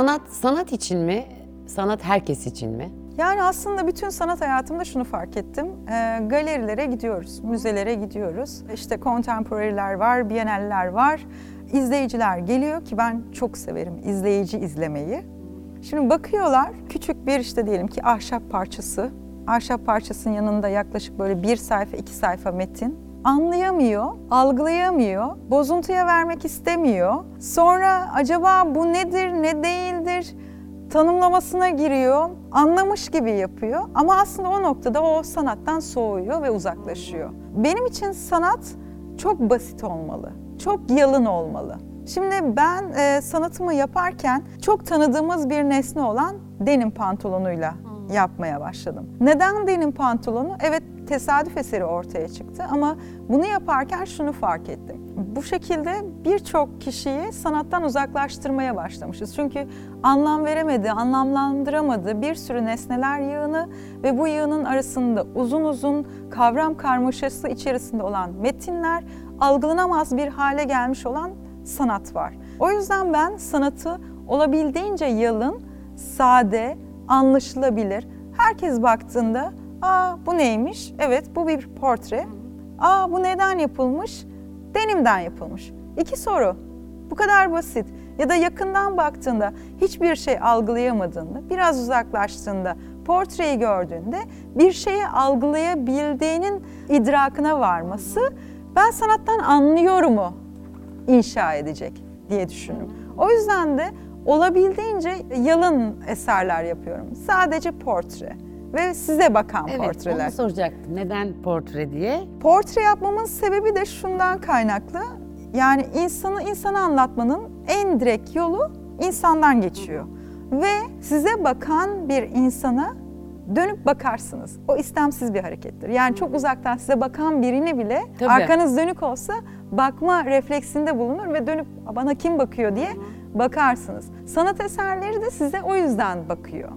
Sanat sanat için mi? Sanat herkes için mi? Yani aslında bütün sanat hayatımda şunu fark ettim. Ee, galerilere gidiyoruz, müzelere gidiyoruz. İşte contemporary'ler var, biennaller var. İzleyiciler geliyor ki ben çok severim izleyici izlemeyi. Şimdi bakıyorlar küçük bir işte diyelim ki ahşap parçası. Ahşap parçasının yanında yaklaşık böyle bir sayfa, iki sayfa metin. Anlayamıyor, algılayamıyor, bozuntuya vermek istemiyor. Sonra acaba bu nedir, ne değildir? tanımlamasına giriyor, anlamış gibi yapıyor ama aslında o noktada o sanattan soğuyor ve uzaklaşıyor. Benim için sanat çok basit olmalı, çok yalın olmalı. Şimdi ben e, sanatımı yaparken çok tanıdığımız bir nesne olan denim pantolonuyla yapmaya başladım. Neden denim pantolonu? Evet tesadüf eseri ortaya çıktı ama bunu yaparken şunu fark ettim. Bu şekilde birçok kişiyi sanattan uzaklaştırmaya başlamışız. Çünkü anlam veremedi, anlamlandıramadı bir sürü nesneler yığını ve bu yığının arasında uzun uzun kavram karmaşası içerisinde olan metinler, algılanamaz bir hale gelmiş olan sanat var. O yüzden ben sanatı olabildiğince yalın, sade, anlaşılabilir. Herkes baktığında, aa bu neymiş? Evet bu bir portre. Aa bu neden yapılmış? Denimden yapılmış. İki soru. Bu kadar basit. Ya da yakından baktığında hiçbir şey algılayamadığında, biraz uzaklaştığında, portreyi gördüğünde bir şeyi algılayabildiğinin idrakına varması ben sanattan anlıyorumu inşa edecek diye düşünüyorum. O yüzden de olabildiğince yalın eserler yapıyorum. Sadece portre ve size bakan Evet, portreler. onu soracaktım. Neden portre diye? Portre yapmamın sebebi de şundan kaynaklı. Yani insanı insana anlatmanın en direkt yolu insandan geçiyor. Ve size bakan bir insana dönüp bakarsınız. O istemsiz bir harekettir. Yani çok uzaktan size bakan birini bile Tabii. arkanız dönük olsa bakma refleksinde bulunur ve dönüp bana kim bakıyor diye bakarsınız. Sanat eserleri de size o yüzden bakıyor.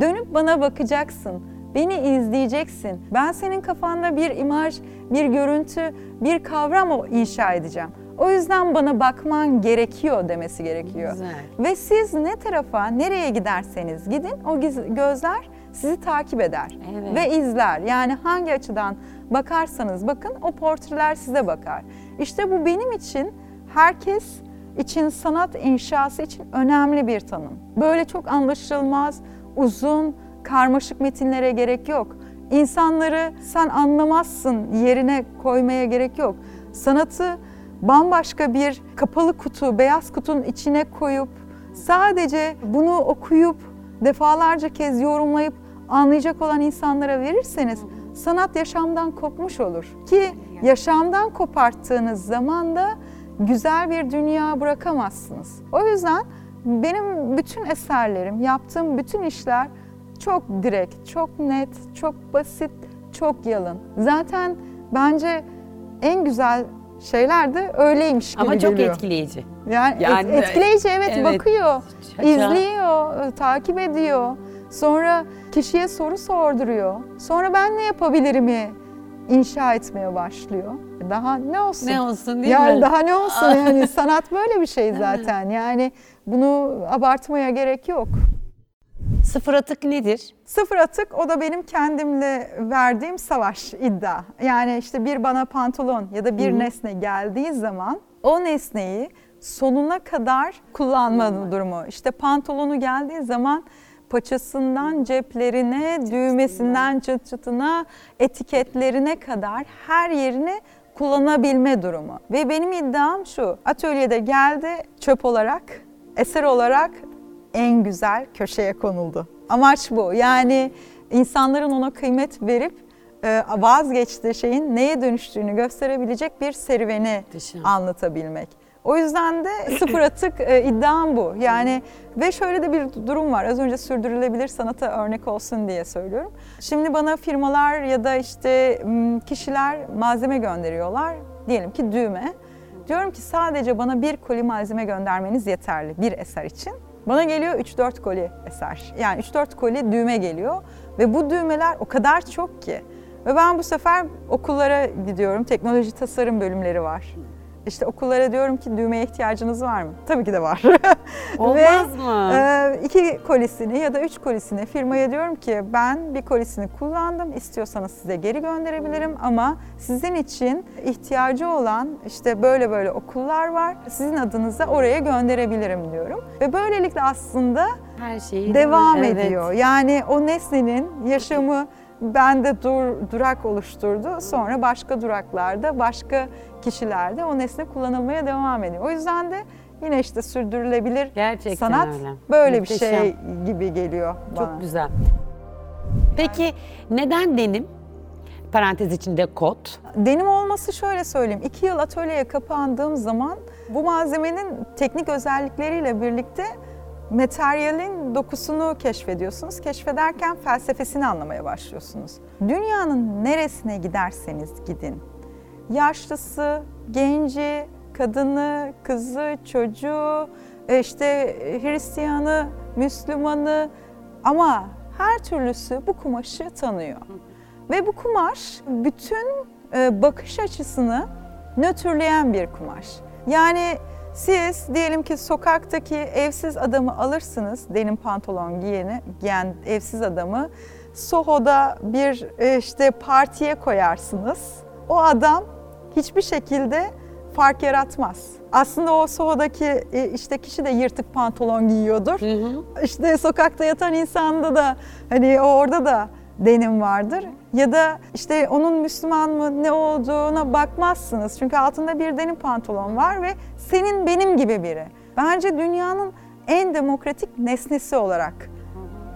Dönüp bana bakacaksın. Beni izleyeceksin. Ben senin kafanda bir imaj, bir görüntü, bir kavram inşa edeceğim. O yüzden bana bakman gerekiyor demesi gerekiyor. Güzel. Ve siz ne tarafa, nereye giderseniz gidin o gözler sizi takip eder Evet. ve izler. Yani hangi açıdan bakarsanız bakın o portreler size bakar. İşte bu benim için herkes için sanat inşası için önemli bir tanım. Böyle çok anlaşılmaz, uzun, karmaşık metinlere gerek yok. İnsanları sen anlamazsın yerine koymaya gerek yok. Sanatı bambaşka bir kapalı kutu, beyaz kutunun içine koyup sadece bunu okuyup defalarca kez yorumlayıp anlayacak olan insanlara verirseniz sanat yaşamdan kopmuş olur. Ki yaşamdan koparttığınız zaman da güzel bir dünya bırakamazsınız. O yüzden benim bütün eserlerim, yaptığım bütün işler çok direkt, çok net, çok basit, çok yalın. Zaten bence en güzel şeyler de öyleymiş gibi Ama çok geliyor. etkileyici. Yani, et- Yani, etkileyici evet, evet. bakıyor, Çaça. izliyor, takip ediyor. Sonra kişiye soru sorduruyor. Sonra ben ne yapabilirimi inşa etmeye başlıyor. Daha ne olsun? Ne olsun değil yani mi? daha ne olsun yani sanat böyle bir şey zaten. Yani bunu abartmaya gerek yok. Sıfır atık nedir? Sıfır atık o da benim kendimle verdiğim savaş iddia. Yani işte bir bana pantolon ya da bir nesne geldiği zaman o nesneyi sonuna kadar kullanma durumu. İşte pantolonu geldiği zaman paçasından ceplerine, düğmesinden çıt çıtına, etiketlerine kadar her yerini kullanabilme durumu. Ve benim iddiam şu, atölyede geldi çöp olarak, eser olarak en güzel köşeye konuldu. Amaç bu. Yani insanların ona kıymet verip e, vazgeçtiği şeyin neye dönüştüğünü gösterebilecek bir serüveni Muhteşem. anlatabilmek. O yüzden de sıfır atık e, iddiam bu. Yani ve şöyle de bir durum var. Az önce sürdürülebilir sanata örnek olsun diye söylüyorum. Şimdi bana firmalar ya da işte kişiler malzeme gönderiyorlar. Diyelim ki düğme. Diyorum ki sadece bana bir koli malzeme göndermeniz yeterli bir eser için. Bana geliyor 3-4 koli eser. Yani 3-4 koli düğme geliyor ve bu düğmeler o kadar çok ki. Ve ben bu sefer okullara gidiyorum. Teknoloji tasarım bölümleri var. İşte okullara diyorum ki düğmeye ihtiyacınız var mı? Tabii ki de var. Olmaz mı? e, iki kolisini ya da üç kolisini firmaya diyorum ki ben bir kolisini kullandım. İstiyorsanız size geri gönderebilirim ama sizin için ihtiyacı olan işte böyle böyle okullar var. Sizin adınıza oraya gönderebilirim diyorum. Ve böylelikle aslında Her şeyi devam Evet. ediyor. Yani o nesnenin yaşamı bende dur, durak oluşturdu. Sonra başka duraklarda, başka kişilerde o nesne kullanılmaya devam ediyor. O yüzden de yine işte sürdürülebilir Gerçekten sanat öyle. böyle Muhteşem. bir şey gibi geliyor bana. Çok güzel. Peki neden denim? Parantez içinde kot. Denim olması şöyle söyleyeyim. iki yıl atölyeye kapandığım zaman bu malzemenin teknik özellikleriyle birlikte materyalin dokusunu keşfediyorsunuz. Keşfederken felsefesini anlamaya başlıyorsunuz. Dünyanın neresine giderseniz gidin. Yaşlısı, genci, kadını, kızı, çocuğu, e, işte Hristiyanı, Müslümanı ama her türlüsü bu kumaşı tanıyor. Ve bu kumaş bütün e, bakış açısını nötrleyen bir kumaş. Yani siz diyelim ki sokaktaki evsiz adamı alırsınız, denim pantolon giyeni, giyen evsiz adamı Soho'da bir e, işte partiye koyarsınız. O adam hiçbir şekilde fark yaratmaz. Aslında o Soho'daki e, işte kişi de yırtık pantolon giyiyordur. İşte sokakta yatan insanda da hani orada da denim vardır. Ya da işte onun Müslüman mı ne olduğuna bakmazsınız. Çünkü altında bir denim pantolon var ve senin benim gibi biri. Bence dünyanın en demokratik nesnesi olarak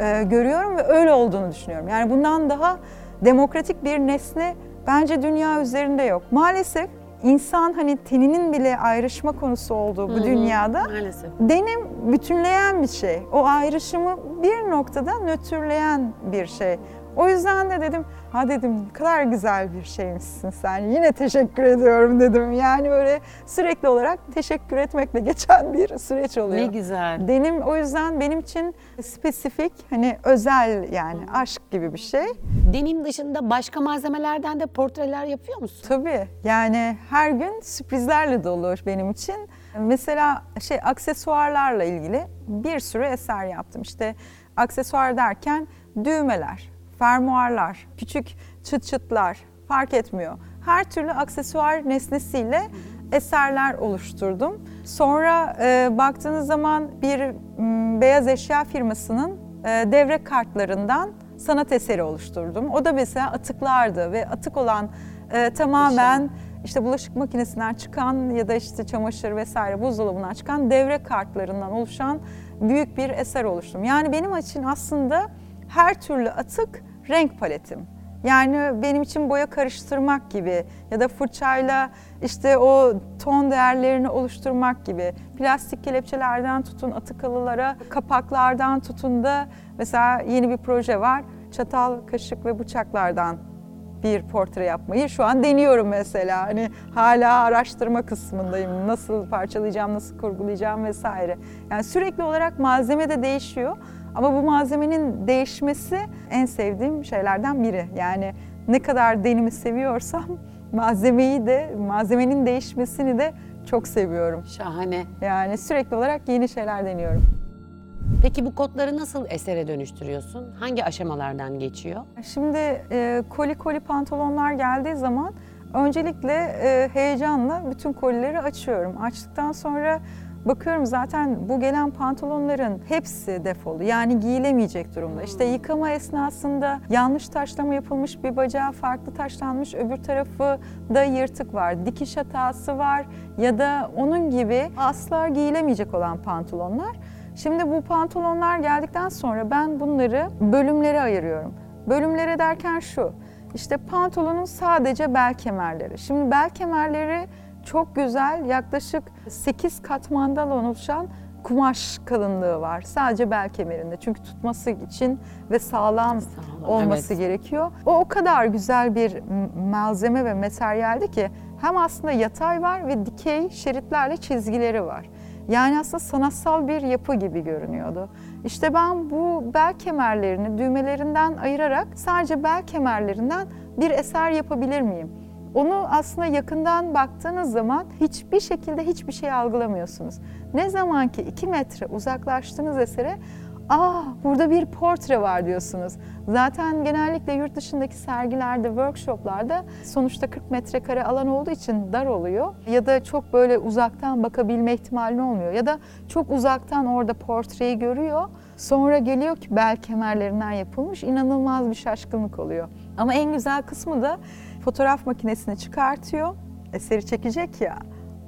e, görüyorum ve öyle olduğunu düşünüyorum. Yani bundan daha demokratik bir nesne bence dünya üzerinde yok. Maalesef insan hani teninin bile ayrışma konusu olduğu bu dünyada Maalesef. Denim bütünleyen bir şey. O ayrışımı bir noktada nötrleyen bir şey. O yüzden de dedim, ha dedim ne kadar güzel bir şeymişsin sen. Yine teşekkür ediyorum dedim. Yani böyle sürekli olarak teşekkür etmekle geçen bir süreç oluyor. Ne güzel. Denim o yüzden benim için spesifik, hani özel yani aşk gibi bir şey. Denim dışında başka malzemelerden de portreler yapıyor musun? Tabii yani her gün sürprizlerle dolu benim için. Mesela şey aksesuarlarla ilgili bir sürü eser yaptım. İşte aksesuar derken düğmeler, fermuarlar, küçük çıt çıtlar fark etmiyor. Her türlü aksesuar nesnesiyle eserler oluşturdum. Sonra e, baktığınız zaman bir m, beyaz eşya firmasının e, devre kartlarından sanat eseri oluşturdum. O da mesela atıklardı ve atık olan e, tamamen işte bulaşık makinesinden çıkan ya da işte çamaşır vesaire buzdolabından çıkan devre kartlarından oluşan büyük bir eser oluşturdum. Yani benim için aslında her türlü atık renk paletim. Yani benim için boya karıştırmak gibi ya da fırçayla işte o ton değerlerini oluşturmak gibi. Plastik kelepçelerden tutun atık halılara, kapaklardan tutun da mesela yeni bir proje var. Çatal, kaşık ve bıçaklardan bir portre yapmayı şu an deniyorum mesela. Hani hala araştırma kısmındayım. Nasıl parçalayacağım, nasıl kurgulayacağım vesaire. Yani sürekli olarak malzeme de değişiyor. Ama bu malzemenin değişmesi en sevdiğim şeylerden biri. Yani ne kadar denimi seviyorsam malzemeyi de, malzemenin değişmesini de çok seviyorum. Şahane. Yani sürekli olarak yeni şeyler deniyorum. Peki bu kodları nasıl esere dönüştürüyorsun? Hangi aşamalardan geçiyor? Şimdi e, koli koli pantolonlar geldiği zaman öncelikle e, heyecanla bütün kolileri açıyorum. Açtıktan sonra bakıyorum zaten bu gelen pantolonların hepsi defolu yani giyilemeyecek durumda. İşte yıkama esnasında yanlış taşlama yapılmış bir bacağı farklı taşlanmış öbür tarafı da yırtık var. Dikiş hatası var ya da onun gibi asla giyilemeyecek olan pantolonlar. Şimdi bu pantolonlar geldikten sonra ben bunları bölümlere ayırıyorum. Bölümlere derken şu, işte pantolonun sadece bel kemerleri. Şimdi bel kemerleri çok güzel, yaklaşık 8 katmandan oluşan kumaş kalınlığı var. Sadece bel kemerinde. Çünkü tutması için ve sağlam, Sağlam, olması evet. gerekiyor. O o kadar güzel bir malzeme ve materyaldi ki hem aslında yatay var ve dikey şeritlerle çizgileri var. Yani aslında sanatsal bir yapı gibi görünüyordu. İşte ben bu bel kemerlerini düğmelerinden ayırarak sadece bel kemerlerinden bir eser yapabilir miyim? Onu aslında yakından baktığınız zaman hiçbir şekilde hiçbir şey algılamıyorsunuz. Ne zaman ki 2 metre uzaklaştığınız esere ''Aa burada bir portre var'' diyorsunuz. Zaten genellikle yurt dışındaki sergilerde, workshoplarda sonuçta 40 metrekare alan olduğu için dar oluyor. Ya da çok böyle uzaktan bakabilme ihtimali olmuyor. Ya da çok uzaktan orada portreyi görüyor. Sonra geliyor ki bel kemerlerinden yapılmış inanılmaz bir şaşkınlık oluyor. Ama en güzel kısmı da fotoğraf makinesini çıkartıyor. Eseri çekecek ya.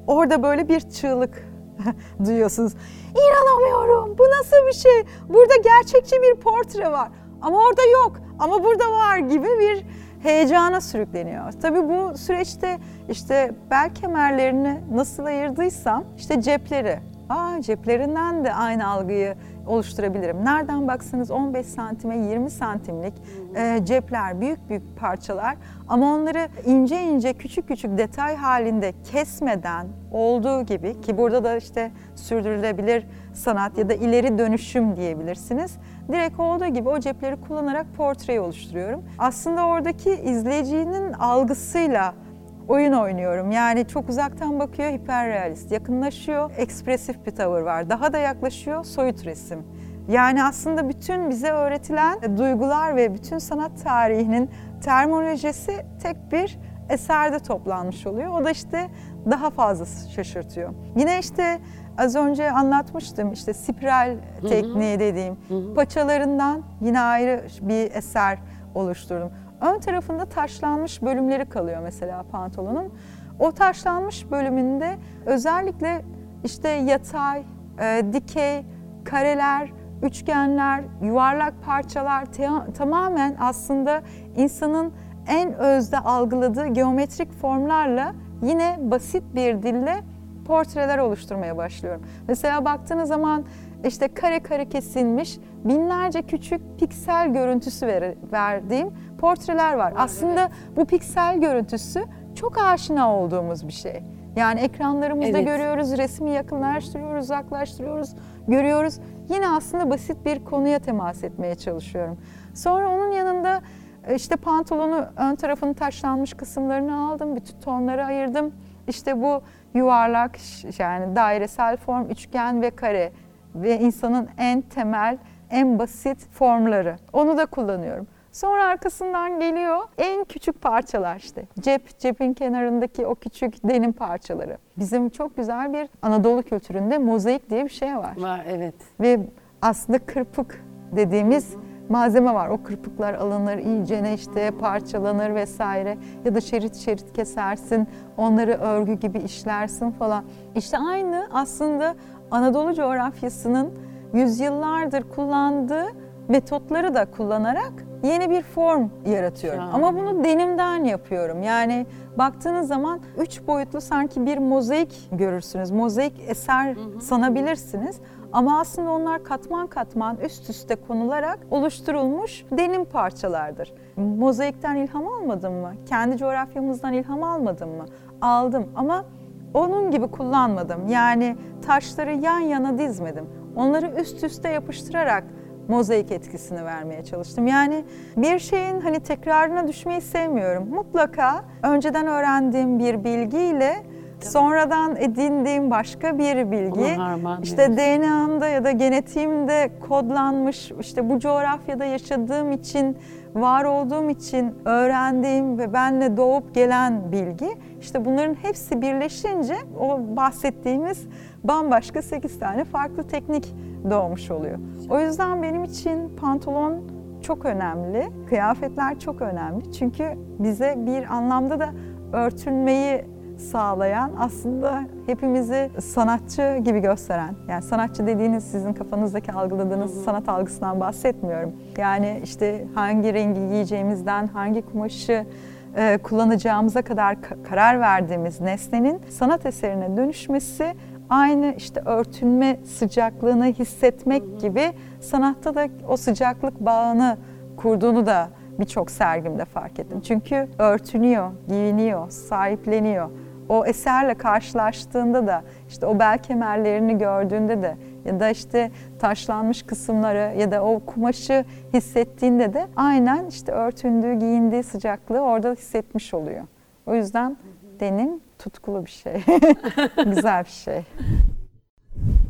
Orada böyle bir çığlık duyuyorsunuz. İnanamıyorum. Bu nasıl bir şey? Burada gerçekçi bir portre var. Ama orada yok. Ama burada var gibi bir heyecana sürükleniyor. Tabii bu süreçte işte bel kemerlerini nasıl ayırdıysam işte cepleri. Aa ceplerinden de aynı algıyı oluşturabilirim. Nereden baksanız 15 santime 20 santimlik e, cepler, büyük büyük parçalar ama onları ince ince küçük küçük detay halinde kesmeden olduğu gibi ki burada da işte sürdürülebilir sanat ya da ileri dönüşüm diyebilirsiniz. Direkt olduğu gibi o cepleri kullanarak portreyi oluşturuyorum. Aslında oradaki izleyicinin algısıyla oyun oynuyorum. Yani çok uzaktan bakıyor, hiperrealist. Yakınlaşıyor, ekspresif bir tavır var. Daha da yaklaşıyor, soyut resim. Yani aslında bütün bize öğretilen duygular ve bütün sanat tarihinin terminolojisi tek bir eserde toplanmış oluyor. O da işte daha fazla şaşırtıyor. Yine işte az önce anlatmıştım işte spiral tekniği dediğim paçalarından yine ayrı bir eser oluşturdum. Ön tarafında taşlanmış bölümleri kalıyor mesela pantolonun. O taşlanmış bölümünde özellikle işte yatay, e, dikey, kareler, üçgenler, yuvarlak parçalar tamamen aslında insanın en özde algıladığı geometrik formlarla yine basit bir dille portreler oluşturmaya başlıyorum. Mesela baktığınız zaman işte kare kare kesilmiş binlerce küçük piksel görüntüsü ver, verdiğim portreler var. Aslında bu piksel görüntüsü çok aşina olduğumuz bir şey. Yani ekranlarımızda Evet. görüyoruz, resmi yakınlaştırıyoruz, uzaklaştırıyoruz, görüyoruz. Yine aslında basit bir konuya temas etmeye çalışıyorum. Sonra onun yanında e, işte pantolonu ön tarafının taşlanmış kısımlarını aldım, bütün tonları ayırdım. İşte bu yuvarlak yani dairesel form, üçgen ve kare ve insanın en temel, en basit formları. Onu da kullanıyorum. Sonra arkasından geliyor en küçük parçalar işte. Cep, cepin kenarındaki o küçük denim parçaları. Bizim çok güzel bir Anadolu kültüründe mozaik diye bir şey var. Var evet. Ve aslında kırpık dediğimiz malzeme var. O kırpıklar alınır, iyicene işte parçalanır vesaire. Ya da şerit şerit kesersin, onları örgü gibi işlersin falan. İşte aynı aslında Anadolu coğrafyasının yüzyıllardır kullandığı metotları da kullanarak yeni bir form yaratıyorum. Şahane. Ama bunu denimden yapıyorum. Yani baktığınız zaman üç boyutlu sanki bir mozaik görürsünüz. Mozaik eser sanabilirsiniz. Ama aslında onlar katman katman üst üste konularak oluşturulmuş denim parçalardır. Mozaikten ilham almadım mı? Kendi coğrafyamızdan ilham almadım mı? Aldım ama onun gibi kullanmadım. Yani taşları yan yana dizmedim. Onları üst üste yapıştırarak mozaik etkisini vermeye çalıştım. Yani bir şeyin hani tekrarına düşmeyi sevmiyorum. Mutlaka önceden öğrendiğim bir bilgiyle sonradan edindiğim başka bir bilgi işte DNA'mda ya da genetiğimde kodlanmış işte bu coğrafyada yaşadığım için var olduğum için öğrendiğim ve benle doğup gelen bilgi işte bunların hepsi birleşince o bahsettiğimiz bambaşka 8 tane farklı teknik doğmuş oluyor. O yüzden benim için pantolon çok önemli, kıyafetler çok önemli. Çünkü bize bir anlamda da örtünmeyi sağlayan aslında hepimizi sanatçı gibi gösteren yani sanatçı dediğiniz sizin kafanızdaki algıladığınız sanat algısından bahsetmiyorum. Yani işte hangi rengi giyeceğimizden, hangi kumaşı e, kullanacağımıza kadar ka- karar verdiğimiz nesnenin sanat eserine dönüşmesi aynı işte örtünme sıcaklığını hissetmek gibi sanatta da o sıcaklık bağını kurduğunu da birçok sergimde fark ettim. Çünkü örtünüyor, giyiniyor, sahipleniyor. O eserle karşılaştığında da işte o bel kemerlerini gördüğünde de ya da işte taşlanmış kısımları ya da o kumaşı hissettiğinde de aynen işte örtündüğü, giyindiği sıcaklığı orada hissetmiş oluyor. O yüzden denim tutkulu bir şey. Güzel bir şey.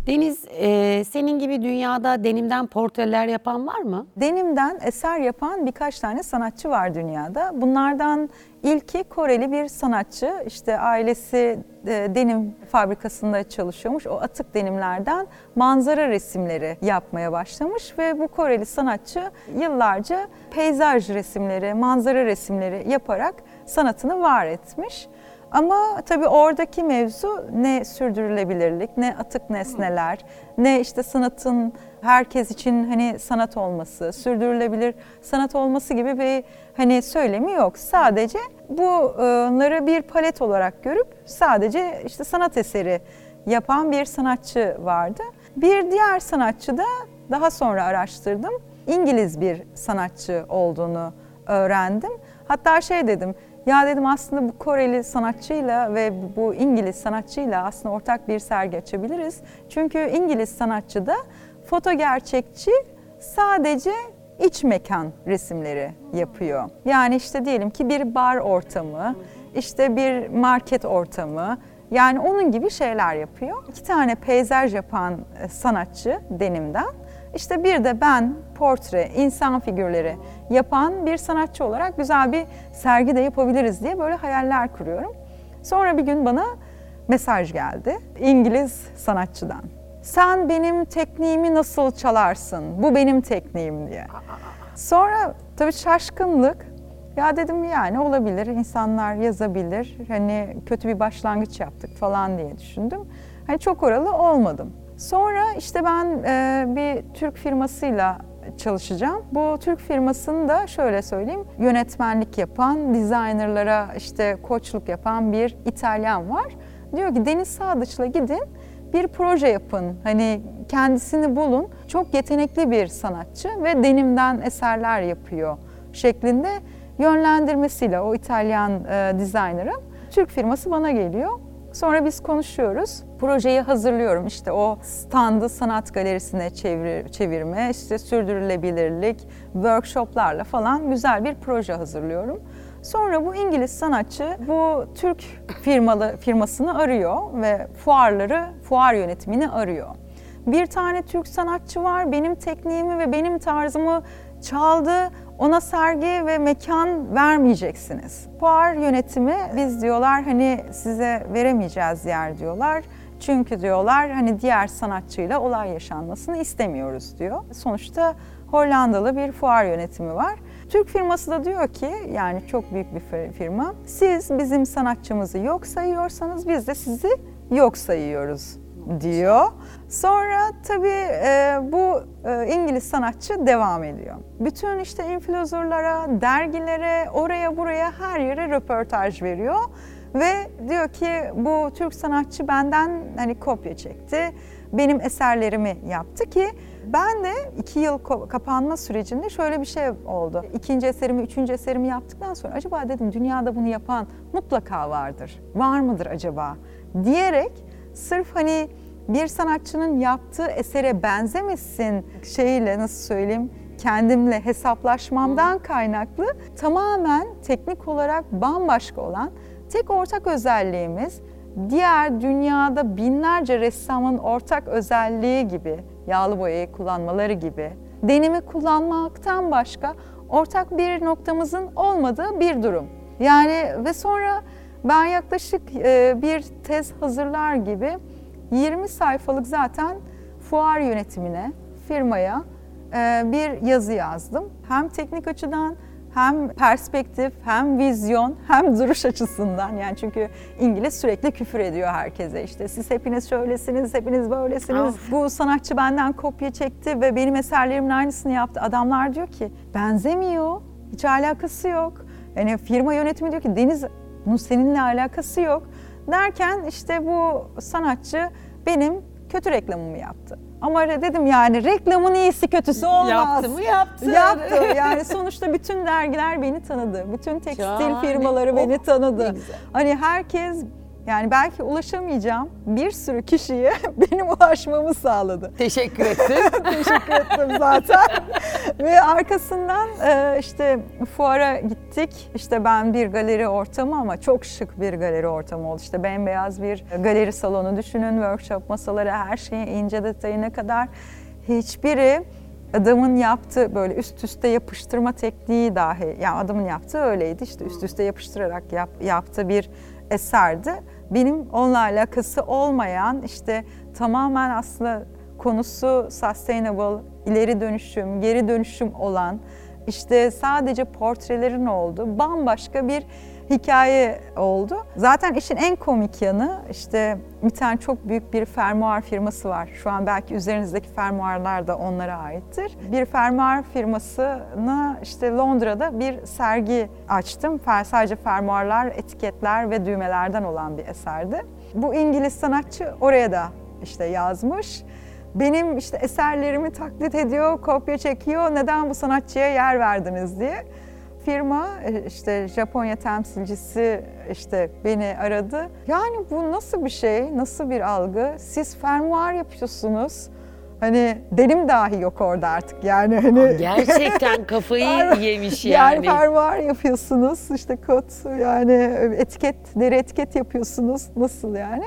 Deniz, e, senin gibi dünyada denimden portreler yapan var mı? Denimden eser yapan birkaç tane sanatçı var dünyada. Bunlardan ilki Koreli bir sanatçı. İşte ailesi e, denim fabrikasında çalışıyormuş. O atık denimlerden manzara resimleri yapmaya başlamış ve bu Koreli sanatçı yıllarca peyzaj resimleri, manzara resimleri yaparak sanatını var etmiş. Ama tabii oradaki mevzu ne sürdürülebilirlik, ne atık nesneler, ne işte sanatın herkes için hani sanat olması, sürdürülebilir sanat olması gibi bir hani söylemi yok. Sadece bunları bir palet olarak görüp sadece işte sanat eseri yapan bir sanatçı vardı. Bir diğer sanatçı da daha sonra araştırdım. İngiliz bir sanatçı olduğunu öğrendim. Hatta şey dedim, ya dedim aslında bu Koreli sanatçıyla ve bu İngiliz sanatçıyla aslında ortak bir sergi açabiliriz. Çünkü İngiliz sanatçı da foto gerçekçi sadece iç mekan resimleri yapıyor. Yani işte diyelim ki bir bar ortamı, işte bir market ortamı, yani onun gibi şeyler yapıyor. İki tane peyzaj yapan e, sanatçı denimden. İşte bir de ben portre, insan figürleri yapan bir sanatçı olarak güzel bir sergi de yapabiliriz diye böyle hayaller kuruyorum. Sonra bir gün bana mesaj geldi İngiliz sanatçıdan. Sen benim tekniğimi nasıl çalarsın? Bu benim tekniğim diye. Sonra tabii şaşkınlık. Ya dedim yani olabilir, insanlar yazabilir. Hani kötü bir başlangıç yaptık falan diye düşündüm. Hani çok oralı olmadım. Sonra işte ben e, bir Türk firmasıyla çalışacağım. Bu Türk firmasını da şöyle söyleyeyim, yönetmenlik yapan, designerlara işte koçluk yapan bir İtalyan var. Diyor ki Deniz Sadıç'la gidin bir proje yapın. Hani kendisini bulun. Çok yetenekli bir sanatçı ve denimden eserler yapıyor şeklinde yönlendirmesiyle o İtalyan e, designer'ın Türk firması bana geliyor. Sonra biz konuşuyoruz. Projeyi hazırlıyorum. İşte o standı sanat galerisine çevir, çevirme, işte sürdürülebilirlik, workshoplarla falan güzel bir proje hazırlıyorum. Sonra bu İngiliz sanatçı bu Türk firmalı firmasını arıyor ve fuarları, fuar yönetimini arıyor. Bir tane Türk sanatçı var, benim tekniğimi ve benim tarzımı çaldı. Ona sergi ve mekan vermeyeceksiniz. Fuar yönetimi biz diyorlar hani size veremeyeceğiz yer diyorlar. Çünkü diyorlar hani diğer sanatçıyla olay yaşanmasını istemiyoruz diyor. Sonuçta Hollandalı bir fuar yönetimi var. Türk firması da diyor ki yani çok büyük bir firma. Siz bizim sanatçımızı yok sayıyorsanız biz de sizi yok sayıyoruz diyor. Sonra tabii e, bu e, İngiliz sanatçı devam ediyor. Bütün işte influencerlara, dergilere, oraya buraya her yere röportaj veriyor. Ve diyor ki bu Türk sanatçı benden hani kopya çekti. Benim eserlerimi yaptı ki ben de iki yıl kapanma sürecinde şöyle bir şey oldu. İkinci eserimi, üçüncü eserimi yaptıktan sonra acaba dedim dünyada bunu yapan mutlaka vardır. Var mıdır acaba? Diyerek sırf hani bir sanatçının yaptığı esere benzemesin şeyle nasıl söyleyeyim kendimle hesaplaşmamdan kaynaklı tamamen teknik olarak bambaşka olan tek ortak özelliğimiz diğer dünyada binlerce ressamın ortak özelliği gibi yağlı boyayı kullanmaları gibi denimi kullanmaktan başka ortak bir noktamızın olmadığı bir durum. Yani ve sonra ben yaklaşık bir tez hazırlar gibi 20 sayfalık zaten fuar yönetimine, firmaya bir yazı yazdım. Hem teknik açıdan hem perspektif, hem vizyon, hem duruş açısından. Yani çünkü İngiliz sürekli küfür ediyor herkese. İşte siz hepiniz şöylesiniz, hepiniz böylesiniz. Of. Bu sanatçı benden kopya çekti ve benim eserlerimin aynısını yaptı. Adamlar diyor ki benzemiyor, hiç alakası yok. Yani firma yönetimi diyor ki Deniz bunun seninle alakası yok. Derken işte bu sanatçı benim kötü reklamımı yaptı. Ama dedim yani reklamın iyisi kötüsü olmaz. Yaptı mı yaptı. Yaptı. Yani sonuçta bütün dergiler beni tanıdı. Bütün tekstil Şahane. firmaları Oh, beni ne tanıdı. Hani herkes Yani belki ulaşamayacağım bir sürü kişiye benim ulaşmamı sağladı. Teşekkür ettim. Teşekkür ettim zaten. Ve arkasından e, işte fuara gittik. İşte ben bir galeri ortamı ama çok şık bir galeri ortamı oldu. İşte bembeyaz bir galeri salonu düşünün. Workshop masaları her şeyin ince detayına kadar. Hiçbiri adamın yaptığı böyle üst üste yapıştırma tekniği dahi, yani adamın yaptığı öyleydi işte üst üste yapıştırarak yap, yaptığı bir eserdi. Benim onunla alakası olmayan işte tamamen aslında konusu sustainable, ileri dönüşüm, geri dönüşüm olan işte sadece portrelerin olduğu bambaşka bir hikaye oldu. Zaten işin en komik yanı işte bir tane çok büyük bir fermuar firması var. Şu an belki üzerinizdeki fermuarlar da onlara aittir. Bir fermuar firmasına işte Londra'da bir sergi açtım. Sadece fermuarlar, etiketler ve düğmelerden olan bir eserdi. Bu İngiliz sanatçı oraya da işte yazmış. Benim işte eserlerimi taklit ediyor, kopya çekiyor. Neden bu sanatçıya yer verdiniz diye firma e, işte Japonya temsilcisi işte beni aradı. Yani bu nasıl bir şey, nasıl bir algı? Siz fermuar yapıyorsunuz. Hani benim dahi yok orada artık yani hani. Gerçekten kafayı yemiş Yani yani. fermuar yapıyorsunuz işte kod yani etiket, deri etiket yapıyorsunuz nasıl yani?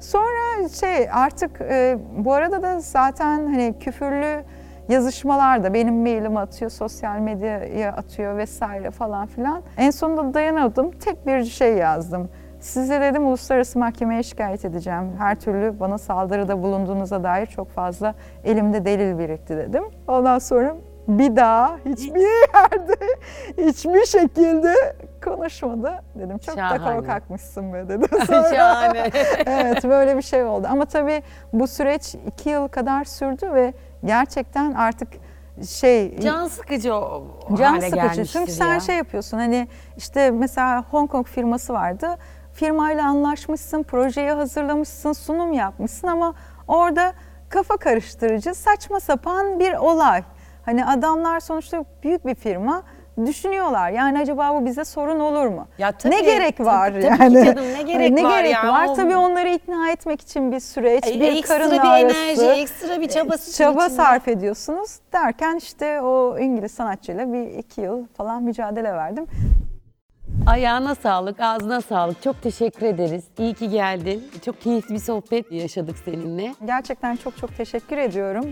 Sonra şey artık e, bu arada da zaten hani küfürlü yazışmalar da benim mailimi atıyor, sosyal medyaya atıyor vesaire falan filan. En sonunda dayanamadım. Tek bir şey yazdım. Size dedim uluslararası mahkemeye şikayet edeceğim. Her türlü bana saldırıda bulunduğunuza dair çok fazla elimde delil birikti dedim. Ondan sonra bir daha hiçbir yerde hiçbir şekilde konuşmadı. Dedim çok Şahane. da korkakmışsın be dedim. Sonra- Şahane. evet böyle bir şey oldu. Ama tabii bu süreç iki yıl kadar sürdü ve gerçekten artık şey Can sıkıcı o can hale sıkıcı. Çünkü sen ya. şey yapıyorsun hani işte mesela Hong Kong firması vardı. Firmayla anlaşmışsın, projeyi hazırlamışsın, sunum yapmışsın ama orada kafa karıştırıcı, saçma sapan bir olay. Hani adamlar sonuçta büyük bir firma düşünüyorlar. Yani acaba bu bize sorun olur mu? Ya tabii, ne gerek tabii, var tabii ki yani? canım, ne gerek ne var gerek ya? var? O- Tabii onları ikna etmek için bir süreç, E, bir ekstra karın bir ağrısı, enerji, ekstra bir çabası çaba içinde. sarf ediyorsunuz derken işte o İngiliz sanatçıyla bir iki yıl falan mücadele verdim. Ayağına sağlık, ağzına sağlık. Çok teşekkür ederiz. İyi ki geldin. Çok keyifli bir sohbet yaşadık seninle. Gerçekten çok çok teşekkür ediyorum.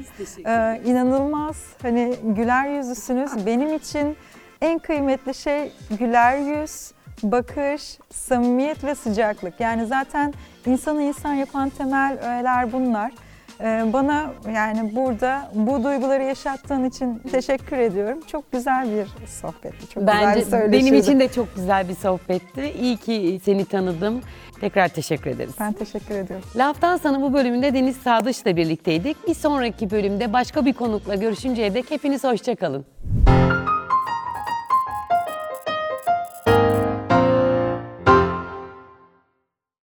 Ee, inanılmaz hani güler yüzlüsünüz. Benim için en kıymetli şey güler yüz, bakış, samimiyet ve sıcaklık. Yani zaten insanı insan yapan temel öğeler bunlar. Ee, bana yani burada bu duyguları yaşattığın için teşekkür ediyorum. Çok güzel bir sohbetti. Çok güzel bir Bence benim için de çok güzel bir sohbetti. İyi ki seni tanıdım. Tekrar teşekkür ederiz. Ben teşekkür ediyorum. Laftan sana bu bölümünde Deniz Sadıç'la birlikteydik. Bir sonraki bölümde başka bir konukla görüşünceye dek hepiniz hoşçakalın.